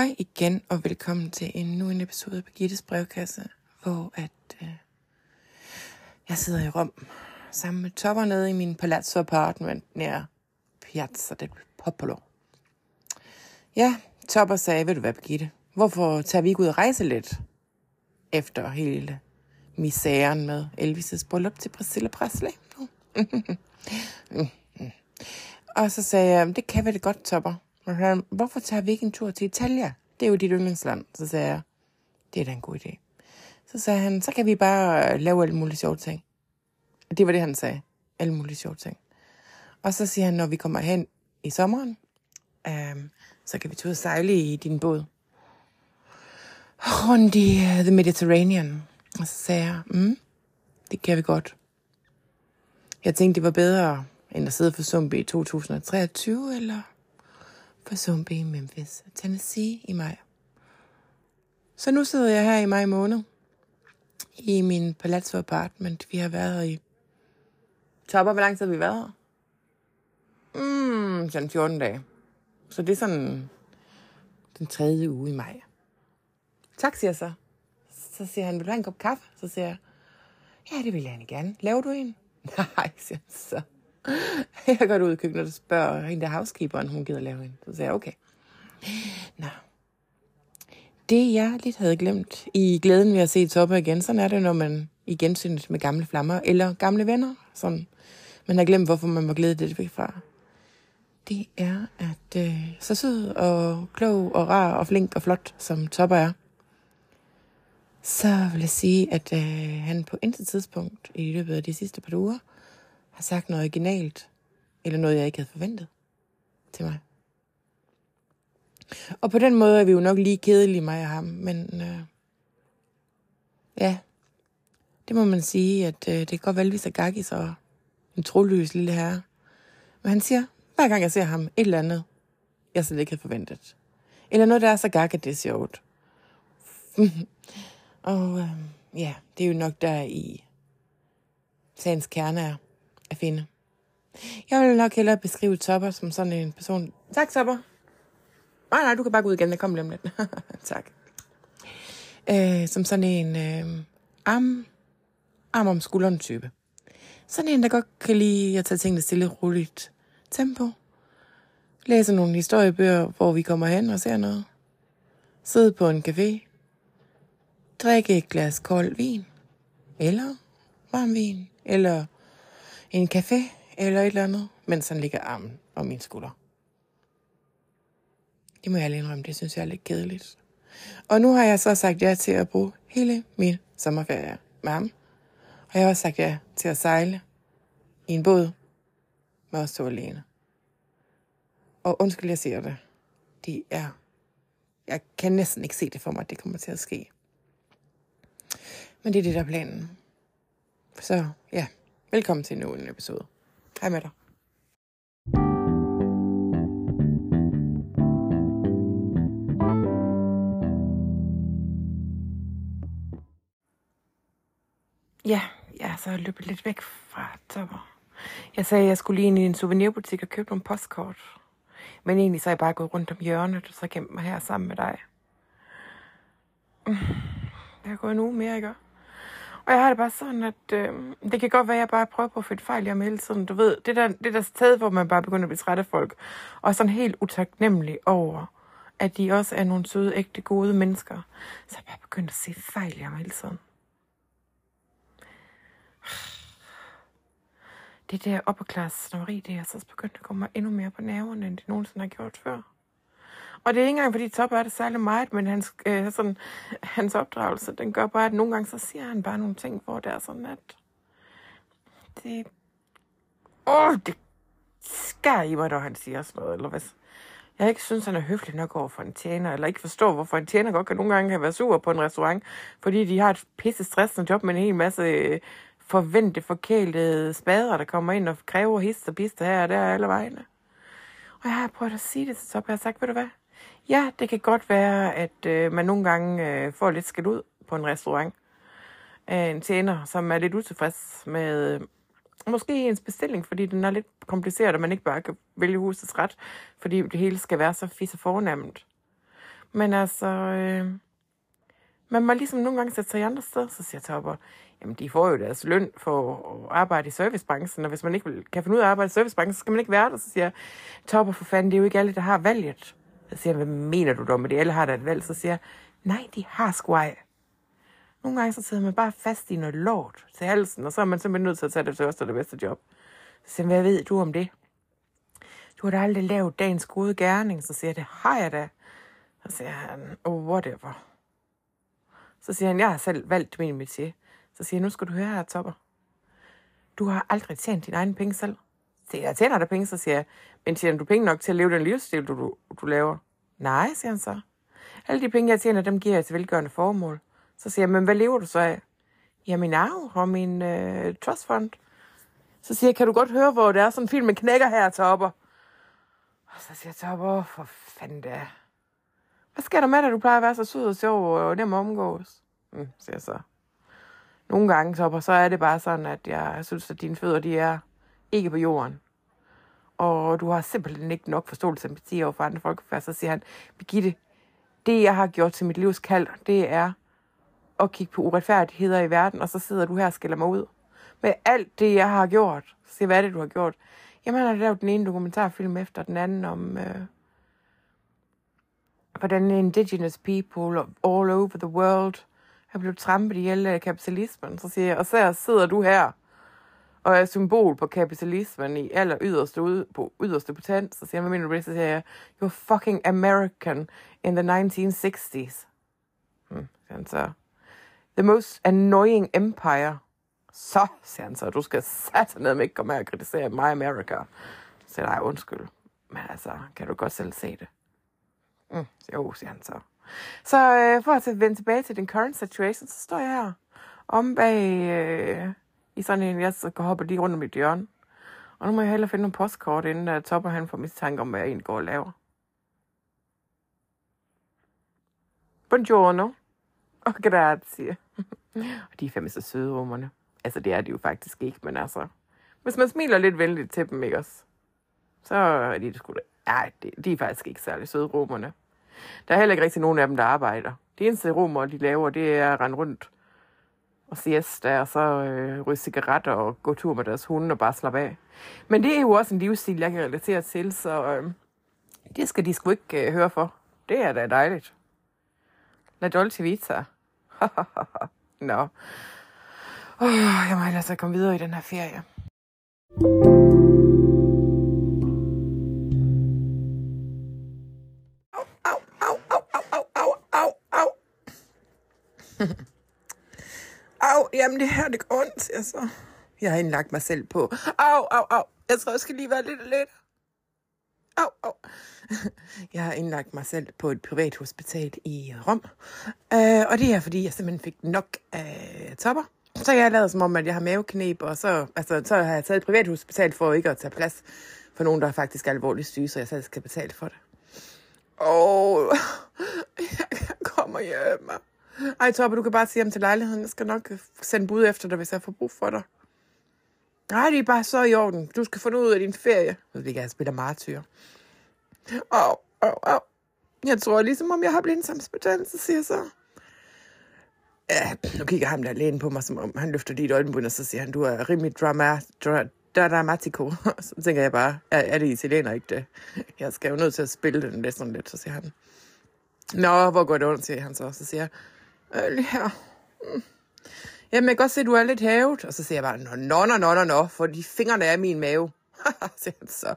Hej igen, og velkommen til endnu en episode af Birgittes brevkasse, hvor at, øh, jeg sidder i Rom sammen med Topper nede i min palazzo apartment nær Piazza del Popolo. Ja, Topper sagde, ved du hvad, Birgitte, hvorfor tager vi ikke ud og rejse lidt? Efter hele misæren med Elvis' bryllup til Priscilla Presley. Mm, mm, mm. og så sagde jeg, det kan vi det godt, Topper. Og han, hvorfor tager vi ikke en tur til Italia? Det er jo dit yndlingsland. Så sagde jeg, det er da en god idé. Så sagde han, så kan vi bare øh, lave alle mulige sjove ting. Og det var det, han sagde. Alle mulige sjove ting. Og så siger han, når vi kommer hen i sommeren, øhm, så kan vi tage ud og sejle i din båd. Rundt i uh, The Mediterranean. Og så sagde jeg, mm, det kan vi godt. Jeg tænkte, det var bedre, end at sidde for Zumbi i 2023, eller for Zombie i Memphis, Tennessee i maj. Så nu sidder jeg her i maj måned i min Palazzo Apartment. Vi har været her i... Topper, hvor lang tid har vi været her? Mm, sådan 14 dage. Så det er sådan den tredje uge i maj. Tak, siger jeg så. Så siger han, vil du have en kop kaffe? Så siger jeg, ja, det vil jeg gerne. Laver du en? Nej, siger han så. Jeg går ud i køkkenet og spørger hende der housekeeperen, hun gider lave en. Så siger jeg, okay. Nå. Det jeg lidt havde glemt i glæden ved at se Topper igen, sådan er det, når man i gensynet med gamle flammer, eller gamle venner, som man har glemt, hvorfor man var glæde det væk fra. Det er, at øh, så sød og klog og rar og flink og flot, som Topper er, så vil jeg sige, at øh, han på intet tidspunkt i løbet af de sidste par uger har sagt noget originalt, eller noget, jeg ikke havde forventet til mig. Og på den måde er vi jo nok lige kedelige, mig og ham, men øh, ja, det må man sige, at øh, det kan godt være, at Gaggis og en troløs lille herre. Men han siger, hver gang jeg ser ham, et eller andet, jeg slet ikke havde forventet. Eller noget, der er så gak, at det er sjovt. og øh, ja, det er jo nok der i sagens kerne er at finde. Jeg vil nok hellere beskrive Topper som sådan en person. Tak, Topper. Nej, nej, du kan bare gå ud igen. Jeg kommer lige om lidt. tak. Øh, som sådan en øh, arm, arm om skulderen type. Sådan en, der godt kan lide at tage tingene stille roligt tempo. Læse nogle historiebøger, hvor vi kommer hen og ser noget. Sidde på en café. Drikke et glas kold vin. Eller varm vin. Eller en café eller et eller andet, mens han ligger armen om min skulder. Det må jeg lige indrømme, det synes jeg er lidt kedeligt. Og nu har jeg så sagt ja til at bruge hele min sommerferie med ham. Og jeg har også sagt ja til at sejle i en båd med os to alene. Og undskyld, jeg siger det. Det er... Jeg kan næsten ikke se det for mig, at det kommer til at ske. Men det er det, der er planen. Så ja, Velkommen til endnu en episode. Hej med dig. Ja, jeg så løbet lidt væk fra Topper. Jeg sagde, at jeg skulle lige ind i en souvenirbutik og købe nogle postkort. Men egentlig så er jeg bare gået rundt om hjørnet, og så gemt mig her sammen med dig. Mm, jeg har gået en uge mere, ikke? Og jeg har det bare sådan, at øh, det kan godt være, at jeg bare prøver på at finde fejl i ham hele tiden. Du ved, det der, det der sted, hvor man bare begynder at blive træt af folk. Og sådan helt utaknemmelig over, at de også er nogle søde, ægte, gode mennesker. Så jeg bare begyndt at se fejl i ham hele tiden. Det der upperclass snoveri, det er altså så begyndt at komme mig endnu mere på nerverne, end det nogensinde har gjort før. Og det er ikke engang, fordi Top er det særlig meget, men hans, øh, sådan, hans opdragelse, den gør bare, at nogle gange så siger han bare nogle ting, hvor det er sådan, at det... Åh, det skærer i mig, når han siger sådan noget, eller hvad? Jeg ikke synes, han er høflig nok over for en tjener, eller ikke forstår, hvorfor en tjener godt kan nogle gange kan være sur på en restaurant, fordi de har et pisse stressende job med en hel masse øh, forventede, forkælede spader, der kommer ind og kræver hist og piste her og der alle vegne. Og jeg har prøvet at sige det til Top, jeg har sagt, ved du hvad, Ja, det kan godt være, at øh, man nogle gange øh, får lidt skæld ud på en restaurant af en tjener, som er lidt utilfreds med øh, måske ens bestilling, fordi den er lidt kompliceret, og man ikke bare kan vælge husets ret, fordi det hele skal være så fisse fornemt. Men altså, øh, man må ligesom nogle gange sætte sig i andre steder, så siger Topper, jamen de får jo deres løn for at arbejde i servicebranchen, og hvis man ikke kan finde ud af at arbejde i servicebranchen, så skal man ikke være der. Så siger Topper for fanden, det er jo ikke alle, der har valget. Så siger han, hvad mener du dog med det? Alle har da et valg. Så siger jeg, nej, de har sgu ej. Nogle gange så sidder man bare fast i noget lort til halsen, og så er man simpelthen nødt til at tage det første og det bedste job. Så siger han, hvad ved du om det? Du har da aldrig lavet dagens gode gerning. Så siger jeg, det har jeg da. Så siger han, oh, whatever. Så siger han, jeg har selv valgt min métier. Så siger jeg, nu skal du høre her, Topper. Du har aldrig tjent dine egne penge selv. Så jeg tjener der penge, så siger jeg, men tjener du penge nok til at leve den livsstil, du, du, du laver? Nej, siger han så. Alle de penge, jeg tjener, dem giver jeg til velgørende formål. Så siger jeg, men hvad lever du så af? Ja, min arv og min øh, trustfond. Så siger jeg, kan du godt høre, hvor det er sådan en film, med knækker her, Topper? Og så siger Topper, for fanden det er. Hvad sker der med dig, du plejer at være så sød og sjov og nem at omgås? Mm, siger jeg så. Nogle gange, Topper, så er det bare sådan, at jeg synes, at dine fødder, de er ikke på jorden. Og du har simpelthen ikke nok forståelse og empati over for andre folk. Så siger han, Birgitte, det jeg har gjort til mit livs kald, det er at kigge på uretfærdigheder i verden, og så sidder du her og skiller mig ud. Med alt det, jeg har gjort. Se, hvad er det, du har gjort? Jamen, han har lavet den ene dokumentarfilm efter den anden om, øh, hvordan indigenous people all over the world er blevet trampet ihjel af kapitalismen. Så siger jeg, og så sidder du her og er symbol på kapitalismen i aller yderste, ude, på yderste potens. Så siger jeg, hvad mener du? Så siger jeg, you're fucking American in the 1960s. Hmm, så. The most annoying empire. Så, siger han så, du skal ned med ikke komme her og kritisere mig America. Så siger jeg, undskyld. Men altså, kan du godt selv se det? Mm, jo, siger han så. Så øh, for at vende tilbage til den current situation, så står jeg her om bag øh, i sådan en, jeg skal hoppe lige rundt om mit hjørne. Og nu må jeg hellere finde nogle postkort, inden jeg topper han for tanke om, hvad jeg egentlig går og laver. Buongiorno. Og grazie. og de er fandme så søde, rummerne. Altså, det er de jo faktisk ikke, men altså... Hvis man smiler lidt venligt til dem, ikke også? Så er de sgu da... Ej, de, de er faktisk ikke særlig søde, rummerne. Der er heller ikke rigtig nogen af dem, der arbejder. Det eneste rummer, de laver, det er at rende rundt og siesta, og så øh, ryge cigaretter og gå tur med deres hunde og bare slappe af. Men det er jo også en livsstil, jeg kan relatere til, så øh, det skal de sgu ikke øh, høre for. Det er da dejligt. La Dolce Vita. Nå. Oh, jeg må ellers komme videre i den her ferie. Jamen det her, det går ondt, siger så. Jeg har indlagt mig selv på. Au, au, au. Jeg tror, jeg skal lige være lidt lidt. Au, au. Jeg har indlagt mig selv på et privat hospital i Rom. Øh, og det er, fordi jeg simpelthen fik nok af topper. Så jeg har lavet som om, at jeg har maveknep, og så, altså, så har jeg taget et privat hospital for ikke at tage plads for nogen, der er faktisk alvorligt syge, så jeg selv skal betale for det. Og jeg kommer hjem. Ej, Torben, du kan bare sige ham til lejligheden. Jeg skal nok øh, sende bud efter dig, hvis jeg får brug for dig. Nej, det er bare så i orden. Du skal få noget ud af din ferie. Jeg ved ikke, jeg spiller martyr. Åh, åh, åh. Jeg tror ligesom, om jeg har blindsamsbetændelse, siger jeg så. Ja, nu kigger ham der lægen på mig, som om han løfter dit øjenbryn, og så siger han, du er rimelig drama, dra, dramatico. Så tænker jeg bare, er, er det italiener ikke det? Jeg skal jo nødt til at spille den lidt sådan lidt, så siger han. Nå, hvor går det ondt, siger han så. Så siger jeg, Øh, Øl her. Mm. Jamen, jeg kan godt se, at du er lidt havet. Og så siger jeg bare, nå, nå, nå, nå, nå, nå, for de fingrene er i min mave. så,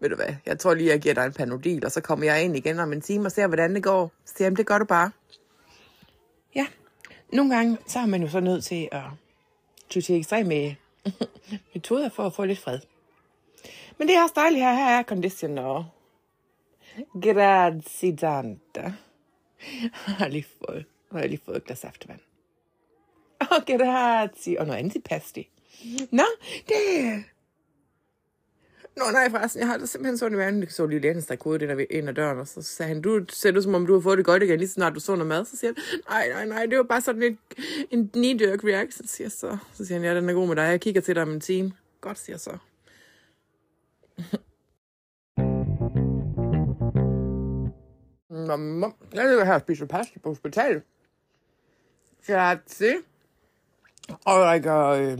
ved du hvad, jeg tror lige, jeg giver dig en panodil, og så kommer jeg ind igen om en time og ser, hvordan det går. Så siger jeg, det gør du bare. Ja, nogle gange, så er man jo så nødt til at ty til ekstreme metoder for at få lidt fred. Men det er også dejligt her. Her er conditioner. Grazie tante. Har lige fået, jeg lige fået et glas aftevand. Og grazie. Og noget antipasti. Nå, det... Nå nej, forresten, jeg har det simpelthen sådan i verden. Jeg så lige Lennes, der kodede den ind ad døren, og så sagde han, du ser du som om, du har fået det godt igen, lige så snart du så noget mad. Så siger han, nej, nej, nej, det var bare sådan en, en knee-jerk reaction, siger så. Så siger han, ja, den er god med dig, jeg kigger til dig om en time. Godt, siger så. Mamma, jeg ligger her og spiser pasta på hospitalet. Grazie. Og drikker øh,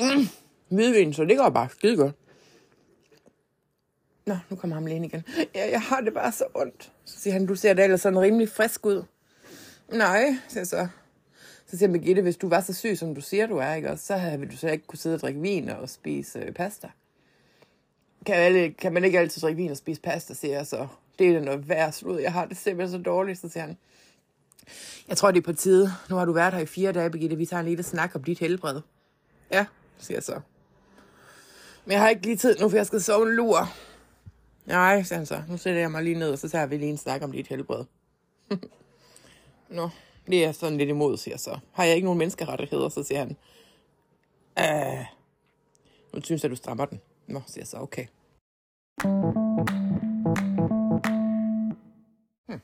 mm, hvidvin, så det går bare skide godt. Nå, nu kommer ham lige igen. Ja, jeg har det bare så ondt. Så siger han, du ser da ellers sådan rimelig frisk ud. Nej, siger så. Så siger Birgitte, hvis du var så syg, som du siger, du er, ikke? Og så havde du så ikke kunne sidde og drikke vin og spise øh, pasta. Kan, alle, kan man ikke altid drikke vin og spise pasta, siger jeg så. Det er da noget værd slud. Jeg har det simpelthen så dårligt, så siger han. Jeg tror, det er på tide. Nu har du været her i fire dage, Birgitte. Vi tager en lille snak om dit helbred. Ja, siger jeg så. Men jeg har ikke lige tid nu, for jeg skal sove en lur. Nej, siger han så. Nu sætter jeg mig lige ned, og så tager vi lige en snak om dit helbred. Nå, det er sådan lidt imod, siger jeg så. Har jeg ikke nogen menneskerettigheder, så siger han. Æh, nu synes jeg, du strammer den. Nå, siger jeg så, okay. Hmm.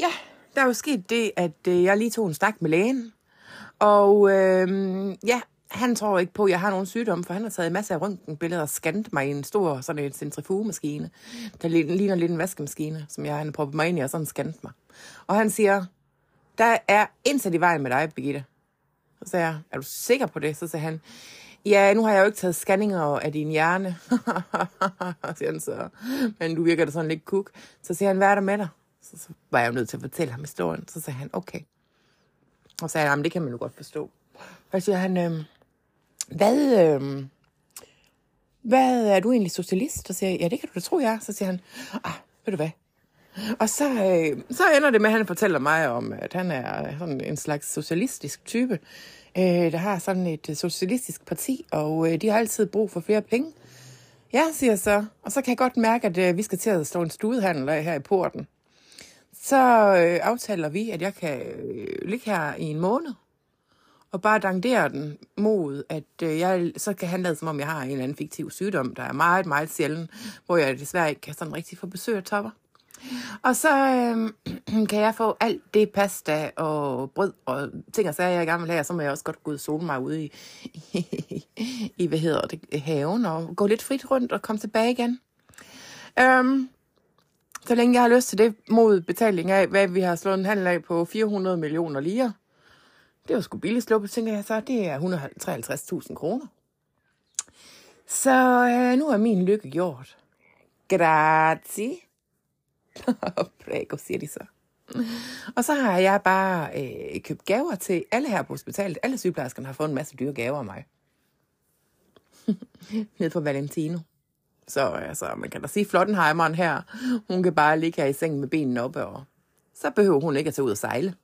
Ja, der er jo sket det, at øh, jeg lige tog en snak med lægen. Og øh, ja, han tror ikke på, at jeg har nogen sygdom, for han har taget en masse af røntgenbilleder og scannet mig i en stor sådan en centrifugemaskine, der ligner lidt en vaskemaskine, som jeg han har proppet mig ind i og sådan scannet mig. Og han siger, der er indsat i vejen med dig, Birgitte. Så sagde jeg, er du sikker på det? Så sagde han, ja, nu har jeg jo ikke taget scanninger af din hjerne. siger han så, men du virker da sådan lidt kuk. Så siger han, hvad er der med dig? Så, så var jeg jo nødt til at fortælle ham historien. Så sagde han, okay. Og så sagde han, det kan man jo godt forstå. Så siger han, øh, hvad, øh, hvad er du egentlig socialist? Så siger jeg, ja, det kan du da tro, jeg er. Så siger han, ah, ved du hvad? Og så, øh, så ender det med, at han fortæller mig om, at han er sådan en slags socialistisk type, øh, der har sådan et øh, socialistisk parti, og øh, de har altid brug for flere penge. Ja, siger jeg så. Og så kan jeg godt mærke, at øh, vi skal til at stå en studehandel af her i porten. Så øh, aftaler vi, at jeg kan øh, ligge her i en måned, og bare dangdere den mod, at øh, jeg, så kan han lade som om, jeg har en eller anden fiktiv sygdom, der er meget, meget sjælden, hvor jeg desværre ikke kan sådan rigtig få besøg af topper. Og så øh, kan jeg få alt det pasta og brød og ting og sager, jeg gerne vil have, og så må jeg også godt gå ud og sole mig ude i, i, i, hvad hedder det, haven, og gå lidt frit rundt og komme tilbage igen. Um, så længe jeg har lyst til det mod betaling af, hvad vi har slået en handel af på 400 millioner lire. Det var sgu billigt sluppet, tænker jeg så. Det er 153.000 kroner. Så øh, nu er min lykke gjort. Grazie. Prego, siger de så. Og så har jeg bare øh, købt gaver til alle her på hospitalet. Alle sygeplejerskerne har fået en masse dyre gaver af mig. Ned på Valentino. Så altså, man kan da sige, Flottenheimeren her, hun kan bare ligge her i sengen med benene oppe, og så behøver hun ikke at tage ud og sejle.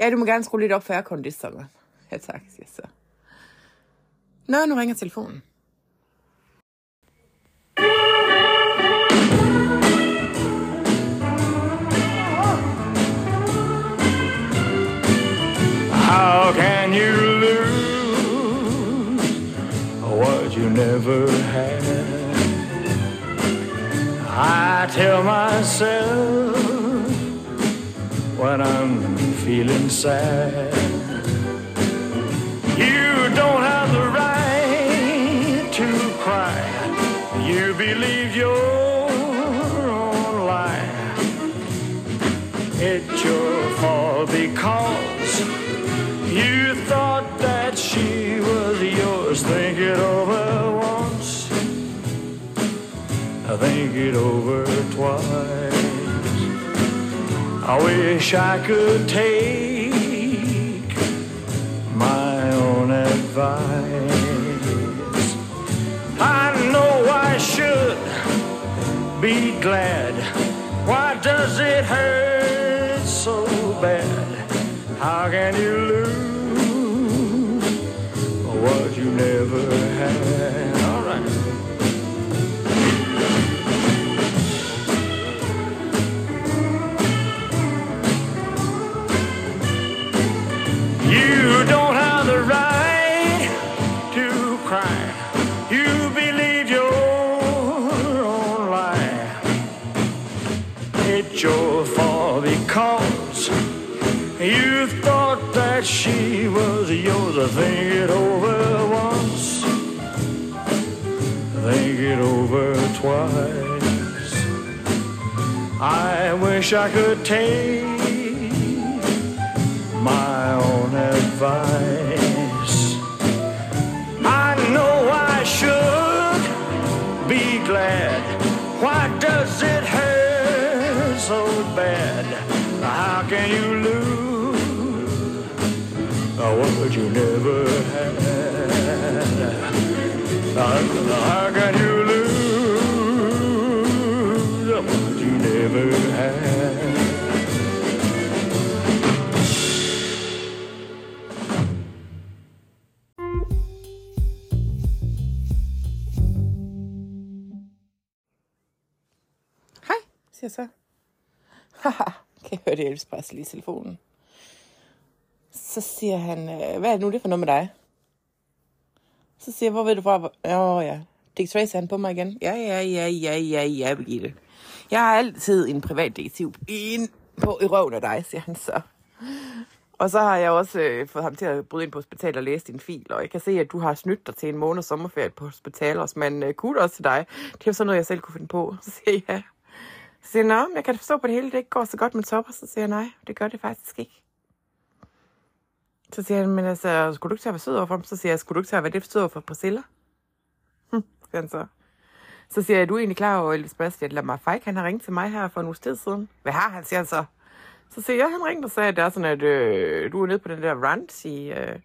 Ja, du må gerne skrue lidt op for airconditionen. Ja, tak, siger så. Nå, nu ringer telefonen. Ah, How never had? I tell myself when I'm feeling sad. You don't have the right to cry. You believe your own lie. It's your fault because it over twice. I wish I could take my own advice. I know I should be glad. Why does it hurt so bad? How can you lose what you never had? That she was yours. I Think it over once. Think it over twice. I wish I could take my own advice. I know I should be glad. Why does it hurt so bad? How can you what you never had? How can you lose what you never had? Hej, siger jeg så. Haha, kan jeg høre det Elvis Presley i telefonen. Så siger han, øh, hvad er det nu det for noget med dig? Så siger jeg, hvor ved du fra? Åh oh, ja, Dick Tracy han på mig igen. Ja, ja, ja, ja, ja, ja, Birgitte. Jeg har altid en privat detektiv ind på i røven af dig, siger han så. Og så har jeg også øh, fået ham til at bryde ind på hospitalet og læse din fil, og jeg kan se, at du har snydt dig til en måned sommerferie på hospitalet også, men øh, kunne også til dig. Det er jo sådan noget, jeg selv kunne finde på. Så siger jeg. Så siger jeg, nå, jeg kan forstå på det hele, det ikke går så godt med topper. Så siger jeg, nej, det gør det faktisk ikke. Så siger han, men altså, skulle du ikke tage at være sød overfor ham? Så siger jeg, skulle du ikke tage at være det sød overfor Priscilla? Hm, siger han så. Så siger jeg, du er egentlig klar over, Elvis Presley, at Lamar Fike, han har ringet til mig her for en uge tid siden. Hvad har han, siger han så. Så siger jeg, han ringte og sagde, at det er sådan, at øh, du er nede på den der ranch i øh,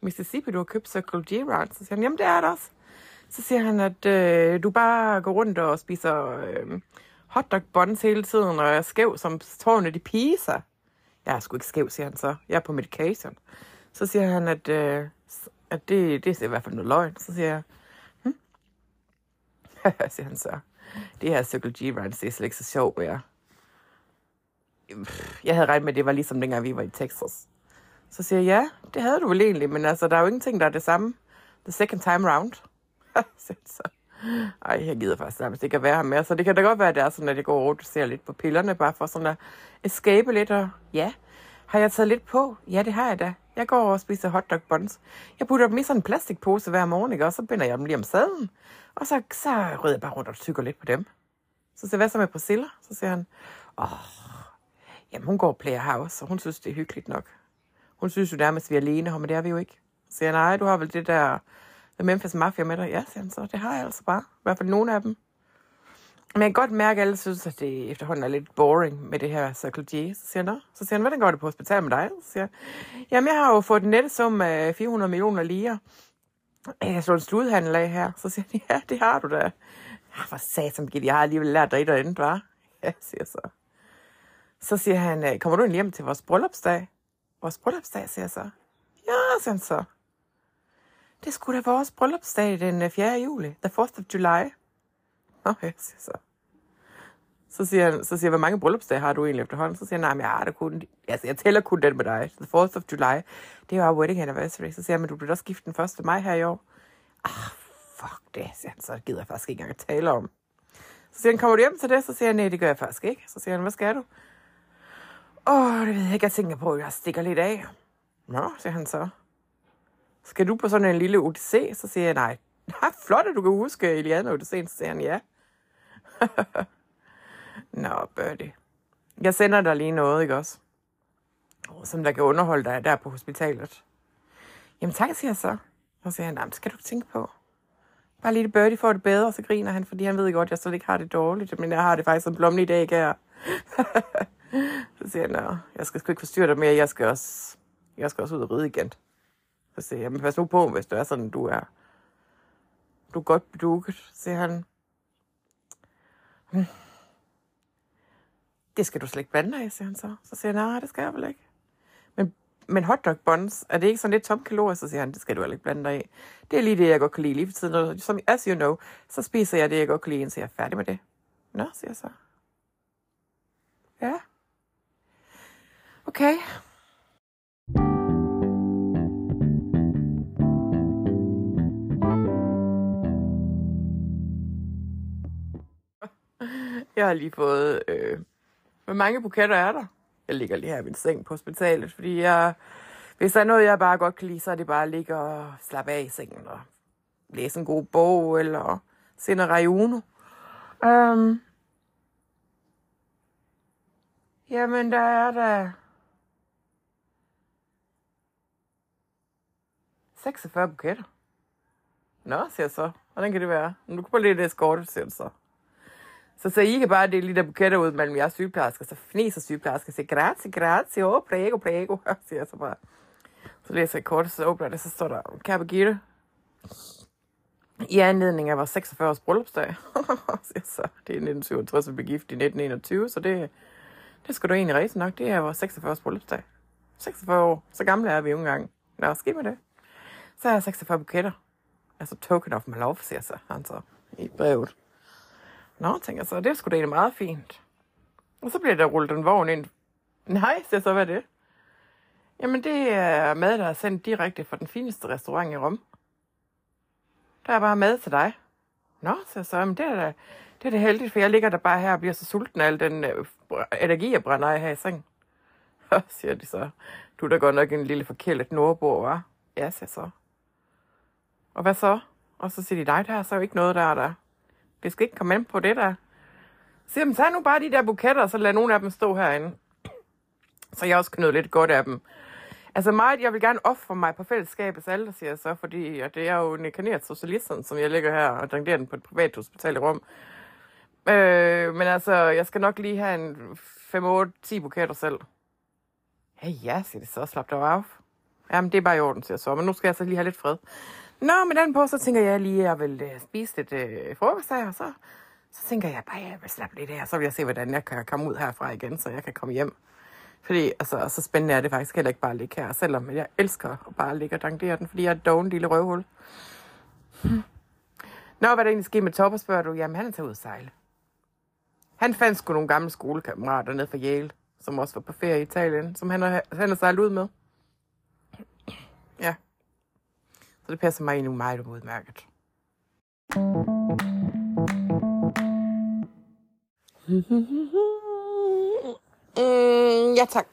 Mississippi, du har købt Circle G ranch. Så siger han, jamen det er det også. Så siger han, at øh, du bare går rundt og spiser øh, hotdog buns hele tiden, og er skæv som tårne de piser. Jeg er sgu ikke skæv, siger han så. Jeg er på medication. Så siger han, at, øh, at det, det er i hvert fald noget løgn. Så siger jeg, hm? siger han så. Det her Circle G Rides, det er slet ikke så sjovt mere. Jeg havde regnet med, at det var ligesom dengang, vi var i Texas. Så siger jeg, ja, det havde du vel egentlig, men altså, der er jo ingenting, der er det samme. The second time round. så. Ej, jeg gider faktisk nærmest ikke at være her mere. Så det kan da godt være, at det er sådan, at jeg går rundt og ser lidt på pillerne, bare for sådan at escape lidt. Og ja, har jeg taget lidt på? Ja, det har jeg da. Jeg går og spiser hotdog buns. Jeg putter dem i sådan en plastikpose hver morgen, ikke? og så binder jeg dem lige om sadlen. Og så, så rydder jeg bare rundt og tykker lidt på dem. Så siger jeg, hvad så med Priscilla? Så siger han, åh, jamen hun går og player house, og hun synes, det er hyggeligt nok. Hun synes jo nærmest, vi er alene her, men det er vi jo ikke. Så siger han, nej, du har vel det der The Memphis Mafia med dig? Ja, siger han så, det har jeg altså bare. I hvert fald nogle af dem. Men jeg kan godt mærke, at alle synes, at det efterhånden er lidt boring med det her Circle G. Så siger han, Nå. så siger han, hvordan går det på hospital med dig? Så siger jeg, jamen jeg har jo fået en nettesum af 400 millioner lire. Jeg slår en sludhandel af her. Så siger han, ja, det har du da. Ja, for satan, Gitte, jeg har alligevel lært dig et og andet, var. Ja, siger så. Så siger han, øh, kommer du egentlig hjem til vores bryllupsdag? Vores bryllupsdag, siger jeg så. Ja, siger han så. Det skulle da vores bryllupsdag den øh, 4. juli, the 4th of July. Okay, siger så. Så siger, han, så siger jeg, hvor mange bryllupsdage har du egentlig efterhånden? Så siger han, nej, men jeg har det kun, altså jeg tæller kun den med dig. The 4th of July, det er jo wedding anniversary. Så siger jeg, men du bliver også gift den 1. maj her i år. Ah, fuck det, siger han, så gider jeg faktisk ikke engang at tale om. Så siger han, kommer du hjem til det? Så siger jeg, nej, det gør jeg faktisk ikke. Så siger han, hvad skal du? Åh, oh, det ved jeg ikke, jeg tænker på, at jeg stikker lidt af. Nå, siger han så. Skal du på sådan en lille odyssé? Så siger jeg, nej. Nej, flot, at du kan huske Eliana Odysseen. Så siger han, ja. Nå, Birdie. Jeg sender dig lige noget, ikke også? Som der kan underholde dig der på hospitalet. Jamen tak, siger jeg så. Og så siger han, nej, skal du tænke på. Bare lige Birdie får det bedre, og så griner han, fordi han ved godt, at jeg slet ikke har det dårligt. Men jeg har det faktisk en blommen dag, ikke her. så siger han, jeg skal sgu ikke forstyrre dig mere, jeg skal også, jeg skal også ud og ride igen. Så siger jeg, men pas nu på, hvis du er sådan, du er, du er godt bedukket, siger han. "Hmm. Det skal du slet ikke blande dig i, siger han så. Så siger jeg, nej, det skal jeg vel ikke. Men, men hotdog buns, er det ikke sådan lidt tom kalorier? Så siger han, det skal du heller ikke blande dig i. Det er lige det, jeg godt kan lide lige for tiden. Og som, as you know, så spiser jeg det, jeg godt kan lide, indtil jeg er færdig med det. Nå, siger jeg så. Ja. Okay. Jeg har lige fået... Øh, hvor mange buketter er der? Jeg ligger lige her i min seng på hospitalet, fordi jeg... Hvis der er noget, jeg bare godt kan lide, så er det bare at ligge og slappe af i sengen og læse en god bog eller se en Rayuno. Um, Jamen, der er der 46 buketter. Nå, siger jeg så. Hvordan kan det være? Nu kan bare det eskorte, siger så. Så, så I kan bare dele de der buketter ud mellem jeres sygeplejersker. Så fniser sygeplejersker og siger, grazie, grazie, oh, prego, prego, siger jeg så bare. Så læser jeg kort, så åbner det, så står der, kære Birgitte, i anledning af vores 46 års bryllupsdag. så, det er 1967, vi blev gift i 1921, så det, det skal du egentlig rejse nok. Det er vores 46 års bryllupsdag. 46 år, så gamle er vi jo engang. Nå, skidt med det. Så har jeg 46 buketter. Altså token of my love, siger så han så i brevet. Nå, tænker jeg så, det er sgu da egentlig meget fint. Og så bliver der rullet en vogn ind. Nej, siger så, hvad er det? Jamen, det er mad, der er sendt direkte fra den fineste restaurant i Rom. Der er bare mad til dig. Nå, siger jeg så, men det er da, det er da heldigt, for jeg ligger der bare her og bliver så sulten af al den øh, energi, jeg brænder af her i sengen. Så siger de så, du er da godt nok en lille forkælet nordbor, hva'? Ja, siger så. Og hvad så? Og så siger de, nej, der er så jo ikke noget der, der. Det skal ikke komme an på det der. Så siger tag nu bare de der buketter, og så lad nogle af dem stå herinde. Så jeg også kan lidt godt af dem. Altså meget, jeg vil gerne ofre mig på fællesskabets alder, siger jeg så, fordi at det er jo en inkarneret socialist, som jeg ligger her og dringerer den på et privat hospital i Rom. Øh, men altså, jeg skal nok lige have en 5, 8, 10 buketter selv. Ja, ja, siger det så, slap dig af. Jamen, det er bare i orden, siger jeg så, men nu skal jeg så lige have lidt fred. Nå, med den på, så tænker jeg lige, at jeg vil uh, spise lidt uh, frokost her, og så, så tænker jeg bare, at jeg vil slappe lidt af, så vil jeg se, hvordan jeg kan komme ud herfra igen, så jeg kan komme hjem. Fordi altså, så spændende er det faktisk heller ikke bare at ligge her, selvom jeg elsker at bare ligge og dangdere den, fordi jeg er et doven lille røvhul. Hmm. Nå, hvad der egentlig sker med Topper, spørger du? Jamen, han er taget ud at sejle. Han fandt sgu nogle gamle skolekammerater nede fra Yale, som også var på ferie i Italien, som han har, han har sejlet ud med. Ja. Så det passer mig egentlig meget udmærket. Mm, ja, tak.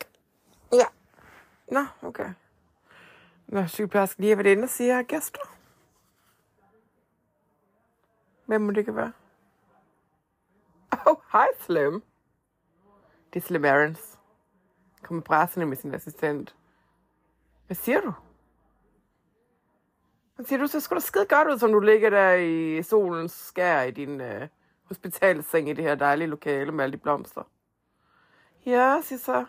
Ja. Nå, okay. Nå, sygeplejersken lige er ved det og siger, gæster. Hvem må det kan være? Oh, hej Slim. Det er Slim Aarons. Kommer bræsende med sin assistent. Hvad siger du? Hvad siger du? ser sgu da skide godt ud, som du ligger der i solens skær i din øh, hospitalseng i det her dejlige lokale med alle de blomster. Ja, siger så.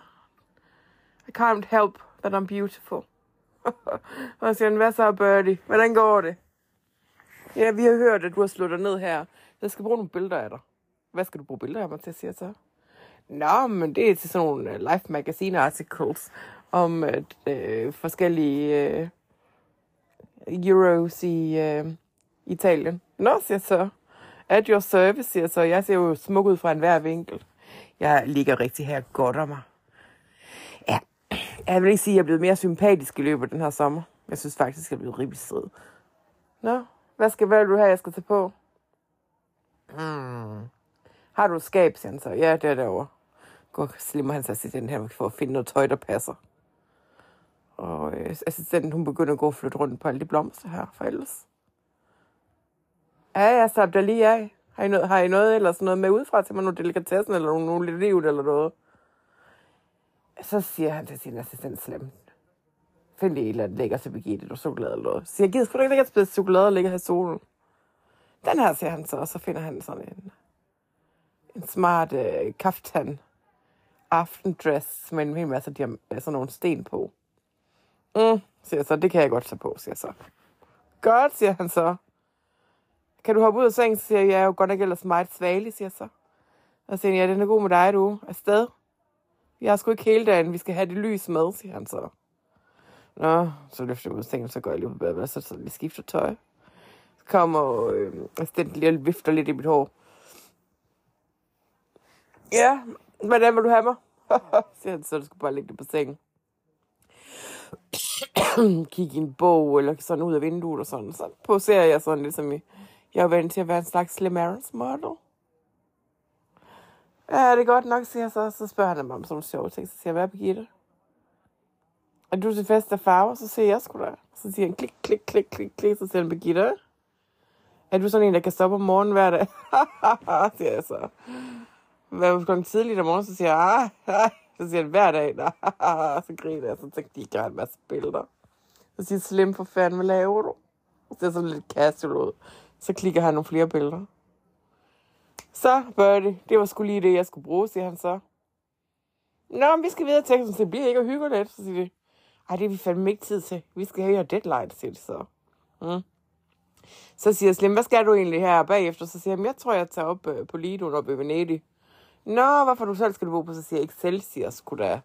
I can't help that I'm beautiful. og siger han, hvad så, Birdie? Hvordan går det? Ja, vi har hørt, at du har slået dig ned her. Jeg skal bruge nogle billeder af dig. Hvad skal du bruge billeder af mig til, siger så? Nå, men det er til sådan nogle øh, Life Magazine articles om øh, forskellige øh, euros i øh, Italien. Nå, siger så. At your service, siger så. Jeg ser jo smuk ud fra enhver vinkel. Jeg ligger rigtig her godt om mig. Ja, jeg vil ikke sige, at jeg er blevet mere sympatisk i løbet af den her sommer. Jeg synes faktisk, at jeg er blevet rimelig sød. Nå, hvad skal hvad du have, jeg skal tage på? Hmm. Har du skab, siger han så. Ja, det er derovre. Går slimmer han sig til den her for at finde noget tøj, der passer. Og øh, assistenten, hun begynder at gå og flytte rundt på alle de blomster her for ellers. Ja, jeg slap der lige af. Har I, noget, har I noget eller sådan noget med udefra til mig? Nogle delikatessen eller nogle, nogle liv livet eller noget? Så siger han til sin assistent slem. Find lige et eller andet lækker til Birgitte, du chokolade eller noget. Så siger jeg, gider sgu da ikke lækkert spise chokolade og ligge her i solen. Den her, siger han så, og så finder han sådan en, en smart øh, kaftan aftendress med en hel masse diam- sådan nogle sten på. Mm, siger jeg så, det kan jeg godt tage på, siger jeg så. Godt, siger han så. Kan du hoppe ud af sengen, siger jeg, jeg er jo godt nok ellers meget svagelig, siger jeg så. Og så siger jeg, ja, den er god med dig, du. Afsted. Jeg har sgu ikke hele dagen, vi skal have det lys med, siger han så. Nå, så løfter jeg ud af sengen, så går jeg lige på badet, så, så lige skifter tøj. Så kommer øh, assistenten lige og vifter lidt i mit hår. Ja, hvordan vil du have mig? siger han så, du skal bare lægge det på sengen. Kigge i en bog, eller sådan ud af vinduet og sådan. Så poserer jeg sådan lidt som, jeg er vant til at være en slags Slim Aarons model. Ja, det er godt nok, siger jeg så. Så spørger han mig om sådan nogle sjove ting. Så siger jeg, hvad er Birgitte? Er du til fest af farver? Så siger jeg sgu da. Så siger han klik, klik, klik, klik, klik. Så siger han, Birgitte, er du sådan en, der kan stoppe om morgenen hver dag? siger jeg så. Hvad klokken tidligt om morgenen, så siger jeg, ah, ah så siger han hver dag, nah, så griner jeg, så tænker de, gør en masse billeder. Så siger slim for fanden, hvad laver du? Så ser sådan lidt casual ud. Så klikker han nogle flere billeder. Så, Birdie, det var sgu lige det, jeg skulle bruge, siger han så. Nå, men vi skal videre til, så det bliver ikke at hygge lidt, så siger de. Ej, det er vi fandme ikke tid til. Vi skal have deadline, siger de så. Mm. Så siger Slim, hvad skal du egentlig her bagefter? Så siger han, jeg tror, jeg tager op øh, på Lido op i Venedig. Nå, hvorfor du selv skal du bo på? Så siger jeg, Excelsior skulle da.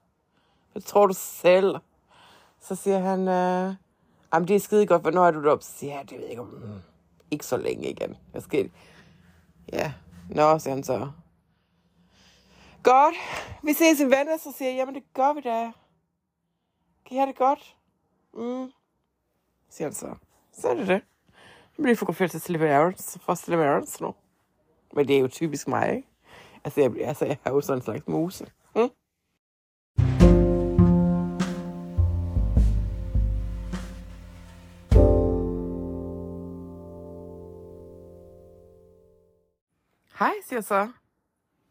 Hvad tror du selv? Så siger han, øh, jamen det er skide godt, hvornår er du deroppe? Så siger jeg, det ved jeg ikke om, mm, ikke så længe igen. Jeg skal, ja, nå, siger han så. Godt, vi ses i venner, så siger jeg, jamen det gør vi da. Kan I have det godt? Mm, siger han så. Så er det det. Jeg bliver fotograferet til Leverance, fra Aarons nu. Men det er jo typisk mig, ikke? Altså, jeg, altså, jeg er jo sådan en slags muse. Mm? Hej, siger jeg så.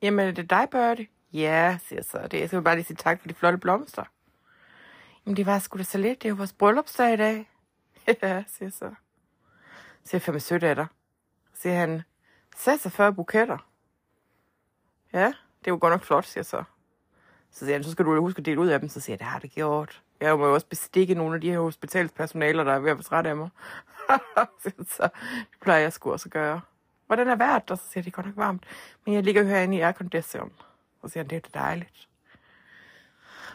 Jamen, er det dig, Birdie? Ja, siger jeg så. Det er, jeg skal bare lige sige tak for de flotte blomster. Jamen, det var sgu da så lidt. Det er jo vores bryllupsdag i dag. ja, siger jeg så. Så siger jeg, fandme sødt af dig. Siger han, 46 buketter. Ja, det var godt nok flot, siger jeg så. Så siger han, så skal du huske at dele ud af dem. Så siger jeg, det har det gjort. Jeg må jo også bestikke nogle af de her hospitalspersonaler, der er ved at være af mig. så det plejer jeg sgu også at gøre. Hvordan er vejret? Og så siger jeg, det er godt nok varmt. Men jeg ligger herinde i aircondition. Så siger han, det er det dejligt.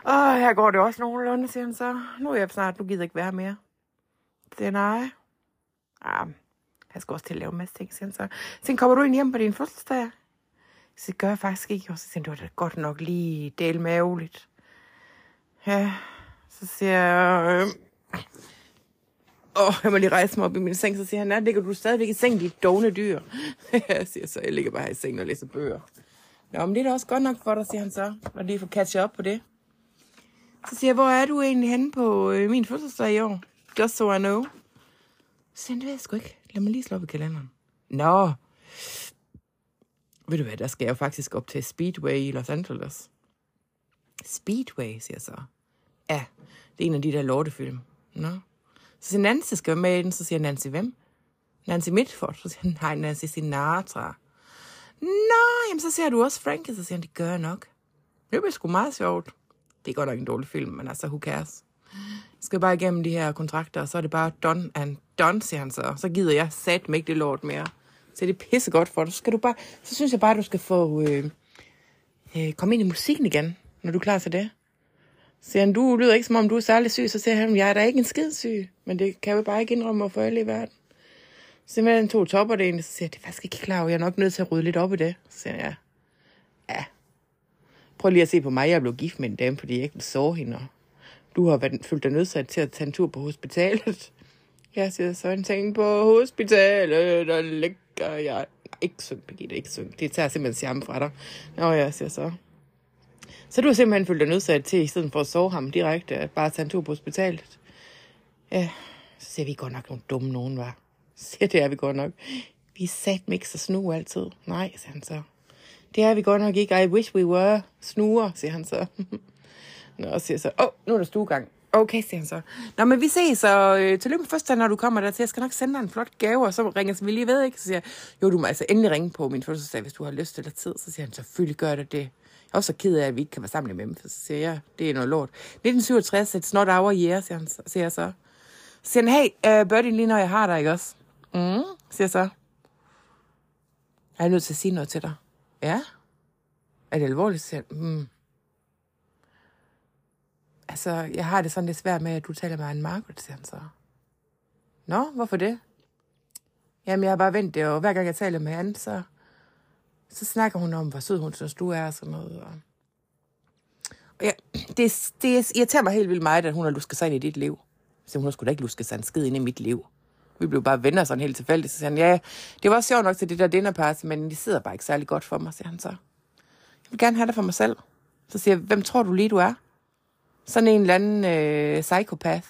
Og her går det også nogenlunde, siger han så. Nu er jeg snart, nu gider jeg ikke være mere. Så siger nej. Ah, jeg skal også til at lave en masse ting, siger han så. Så kommer du ind hjem på din fødselsdag? Så det gør jeg faktisk ikke. Og så siger han, det var da godt nok lige del maveligt. Ja, så siger jeg, øh, åh, jeg må lige rejse mig op i min seng. Så siger han, nej, ligger du stadigvæk i seng, dit dogne dyr? jeg siger så, jeg ligger bare her i sengen og læser bøger. Nå, men det er da også godt nok for dig, siger han så. Og lige får catch op på det. Så siger jeg, hvor er du egentlig henne på øh, min fødselsdag i år? Just so I know. Så siger han, det ved jeg sgu ikke. Lad mig lige slå op i kalenderen. Nå, ved du hvad, der skal jeg jo faktisk op til Speedway i Los Angeles. Speedway, siger jeg så. Ja, det er en af de der lortefilm. Nå. Så siger Nancy, skal være med i den. Så siger Nancy, hvem? Nancy Mitford. Så siger han, nej, Nancy Sinatra. Nå, jamen så ser du også Frankie. Så siger han, det gør jeg nok. Det bliver sgu meget sjovt. Det er godt nok en dårlig film, men altså, who cares? Jeg skal bare igennem de her kontrakter, og så er det bare done and done, siger han så. Så gider jeg sat mig ikke det lort mere. Så det er pissegodt for dig. Så, skal du bare, så synes jeg bare, at du skal få øh, øh, komme ind i musikken igen, når du er klar til det. Så siger han, du lyder ikke som om, du er særlig syg. Så siger han, jeg er da ikke en skid syg. Men det kan jeg jo bare ikke indrømme for alle i verden. Så siger to topper det ene, Så siger jeg, det er faktisk ikke klar. Jeg er nok nødt til at rydde lidt op i det. Så siger jeg, ja. ja. Prøv lige at se på mig. Jeg blev gift med en dame, fordi jeg ikke så sove hende. Du har været, følt dig nødsat til at tage en tur på hospitalet. Jeg siger så en ting på hospitalet, der og jeg... Ikke syng, Birgitte, ikke syng. Det tager simpelthen charme fra dig. Nå, jeg siger så. Så du har simpelthen følt dig nødsat til, i stedet for at sove ham direkte, at bare tage en tur på hospitalet. Ja, så ser vi godt nok nogle dumme nogen, var. Så siger det er vi godt nok. Vi er sat ikke så snu altid. Nej, siger han så. Det er vi godt nok ikke. I wish we were snuer, siger han så. Nå, siger så. Åh, oh, nu er der stuegang. Okay, siger han så. Nå, men vi ses, og øh, tillykke med første, når du kommer der til. Jeg skal nok sende dig en flot gave, og så ringer vi lige ved, ikke? Så siger jeg, jo, du må altså endelig ringe på min fødselsdag, hvis du har lyst eller tid. Så siger han, selvfølgelig gør det det. Jeg er også så ked af, at vi ikke kan være sammen med dem. Så siger jeg, det er noget lort. 1967, it's not our year, siger, han, siger jeg så. Så siger han, hey, uh, Birdie, lige når jeg har dig, ikke også? Mm, siger jeg så. Jeg er nødt til at sige noget til dig. Ja? Er det alvorligt? Siger han, mm. Altså, jeg har det sådan lidt svært med, at du taler med en Margaret, siger han så. Nå, hvorfor det? Jamen, jeg har bare vendt det, og hver gang jeg taler med Anne, så, så snakker hun om, hvor sød hun synes, du er, og sådan noget. Og, og ja, det, det irriterer mig helt vildt meget, at hun har lusket sig ind i dit liv. Så hun har sgu da ikke lusket sig en skid ind i mit liv. Vi blev bare venner sådan helt tilfældigt. Så siger han, ja, det var også sjovt nok til det der dinnerparty, men de sidder bare ikke særlig godt for mig, siger han så. Jeg vil gerne have det for mig selv. Så siger jeg, hvem tror du lige, du er? Sådan en eller anden øh, psykopat,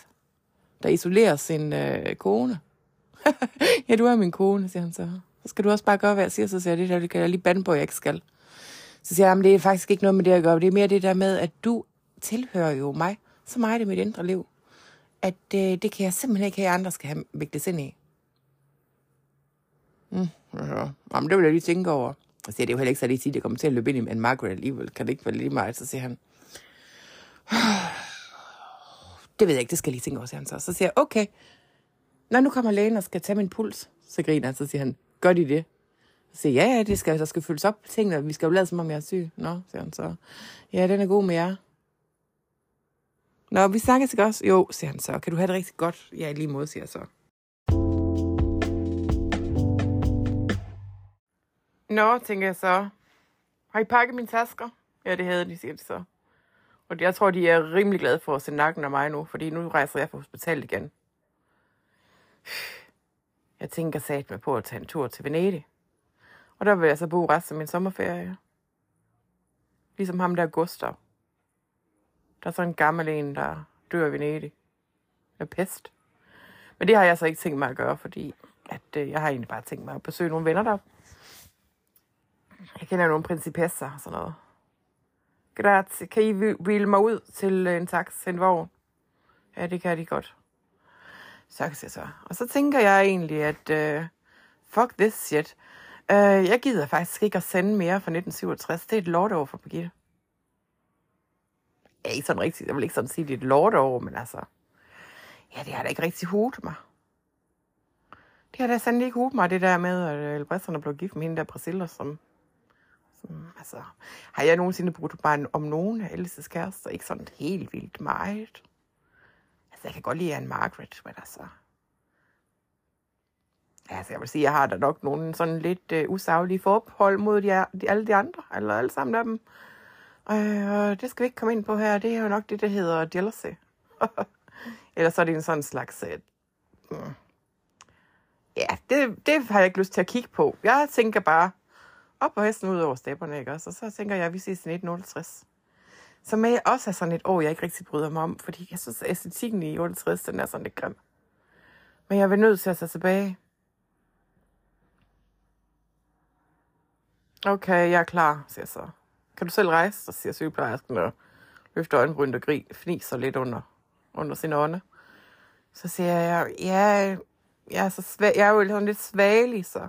der isolerer sin øh, kone. ja, du er min kone, siger han så. Så skal du også bare gøre, hvad jeg siger, så siger jeg, det der, det kan jeg lige bande på, jeg ikke skal. Så siger jeg, det er faktisk ikke noget med det at gøre. Det er mere det der med, at du tilhører jo mig så meget i mit indre liv, at øh, det kan jeg simpelthen ikke have, at andre skal have vægtet ind i. Mm, ja. Jamen, det vil jeg lige tænke over. Så siger, det er jo heller ikke så lige sige, at det kommer til at løbe ind i en Margaret alligevel. Kan det ikke være lige meget? Så siger han, det ved jeg ikke, det skal jeg lige tænke over, siger han så. Så siger jeg, okay, når nu kommer lægen og skal tage min puls, så griner han, så siger han, gør de det? Så siger jeg, ja, ja, det skal, der skal fyldes op på tingene, vi skal jo lade som om jeg er syg. Nå, siger han så. Ja, den er god med jer. Nå, vi snakkes ikke også? Jo, siger han så. Kan du have det rigtig godt? Ja, lige måde, siger jeg så. Nå, tænker jeg så. Har I pakket mine tasker? Ja, det havde de, siger de så. Og jeg tror, de er rimelig glade for at se nakken af mig nu, fordi nu rejser jeg fra hospitalet igen. Jeg tænker sat mig på at tage en tur til Venedig. Og der vil jeg så bo resten af min sommerferie. Ligesom ham der Gustav. Der er sådan en gammel en, der dør i Venedig. Med pest. Men det har jeg så ikke tænkt mig at gøre, fordi at, øh, jeg har egentlig bare tænkt mig at besøge nogle venner der. Jeg kender nogle principesser og sådan noget. Grazie. Kan I hvile mig ud til øh, en taxa, en vogn? Ja, det kan de godt. Så kan jeg så. Og så tænker jeg egentlig, at uh, fuck this shit. Uh, jeg gider faktisk ikke at sende mere fra 1967. Det er et lort for Birgitte. Ja, ikke sådan rigtigt. Jeg vil ikke sådan sige, at det er et lort men altså... Ja, det har da ikke rigtig hovedet mig. Det har da sandelig ikke hovedet mig, det der med, at Elbresserne blev gift med hende der Priscilla, som som, altså, har jeg nogensinde brugt bare om nogen af Elses kærester? Ikke sådan helt vildt meget. Altså, jeg kan godt lide en Margaret, men altså... Altså, jeg vil sige, jeg har da nok nogle sådan lidt uh, usaglige forhold mod de, de, alle de andre, eller alle sammen af dem. Øh, det skal vi ikke komme ind på her. Det er jo nok det, der hedder jealousy. eller så er det en sådan slags... Uh, ja, det, det har jeg ikke lyst til at kigge på. Jeg tænker bare, op på hesten ud over stepperne, ikke også? Og så tænker jeg, at vi ses i 1968. Som jeg også er sådan et år, jeg ikke rigtig bryder mig om, fordi jeg synes, at æstetikken i 68, den er sådan lidt grim. Men jeg vil nødt til at tage tilbage. Okay, jeg er klar, siger jeg så. Kan du selv rejse? Så siger sygeplejersken og løfter øjenbrynet og grig, fniser lidt under, under sin ånde. Så siger jeg, ja, jeg er, så svag, jeg er jo sådan lidt svagelig, så.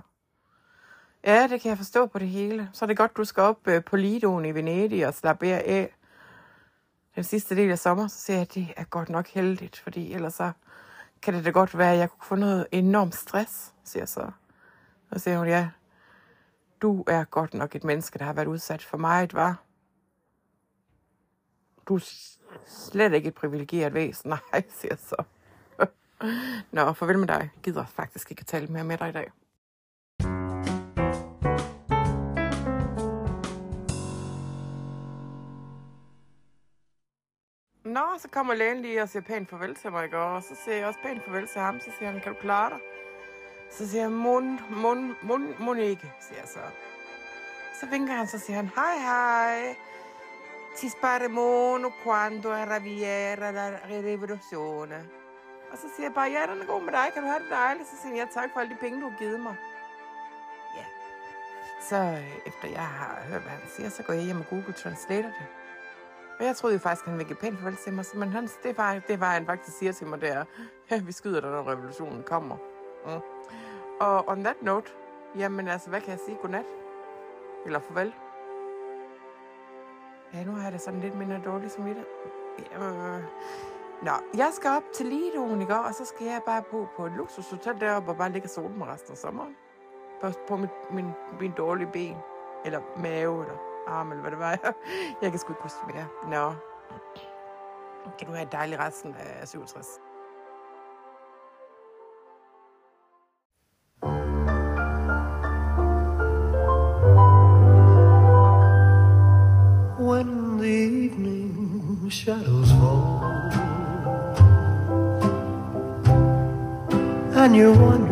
Ja, det kan jeg forstå på det hele. Så er det godt, du skal op øh, på Lidoen i Venedig og slappe af den sidste del af sommer. Så siger jeg, at det er godt nok heldigt, fordi ellers så kan det da godt være, at jeg kunne få noget enormt stress, siger jeg så. Og så siger hun, ja, du er godt nok et menneske, der har været udsat for meget, var. Du er slet ikke et privilegeret væsen. Nej, siger jeg så. Nå, farvel med dig. Jeg gider faktisk ikke at tale mere med dig i dag. Nå, så kommer lægen lige og siger pænt farvel til mig i går, og så siger jeg også pænt farvel til ham, så siger han, kan du klare dig? Så siger jeg, Mon, Mon, Mon, mund ikke, siger jeg så. Så vinker han, så siger han, hej hej, ti mono quando è la rivoluzione. Og så siger jeg bare, ja, den er god med dig, kan du have det dejligt? Så siger jeg, ja, tak for alle de penge, du har givet mig. Ja. Så øh, efter jeg har hørt, hvad han siger, så går jeg hjem og Google Translator det. Og jeg troede jo faktisk, at han ville pænt farvel til mig, men han, det, var, det var, han faktisk siger til mig, det er, ja, vi skyder dig, når revolutionen kommer. Mm. Og on that note, jamen altså, hvad kan jeg sige? Godnat? Eller farvel? Ja, nu har jeg det sådan lidt mindre dårligt som det. Øh. Nå, jeg skal op til Lidoen, ikke? Og så skal jeg bare bo på et luksushotel deroppe og bare ligge og sole mig resten af sommeren. På, på mit, min, min dårlige ben. Eller mave, eller arm, eller hvad det var. Jeg kan sgu ikke huske mere. Nå. Kan du have en dejlig resten af 67. When the evening shadows fall And you wonder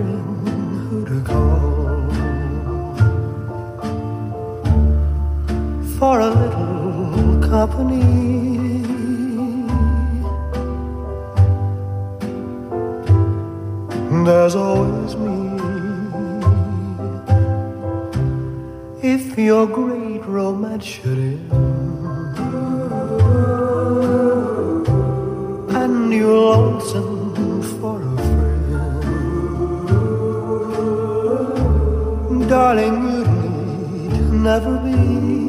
company. There's always me. If you're great romance should end. And you're lonesome for a friend. Darling, you need never be.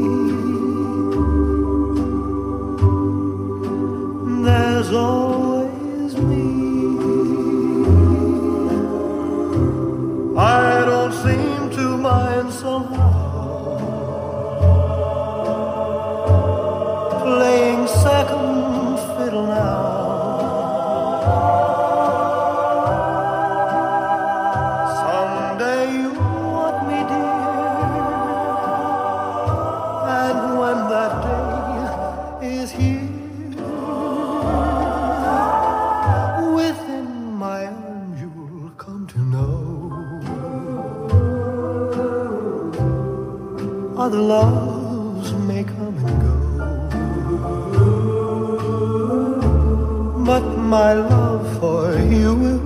goes. Other loves may come and go, but my love for you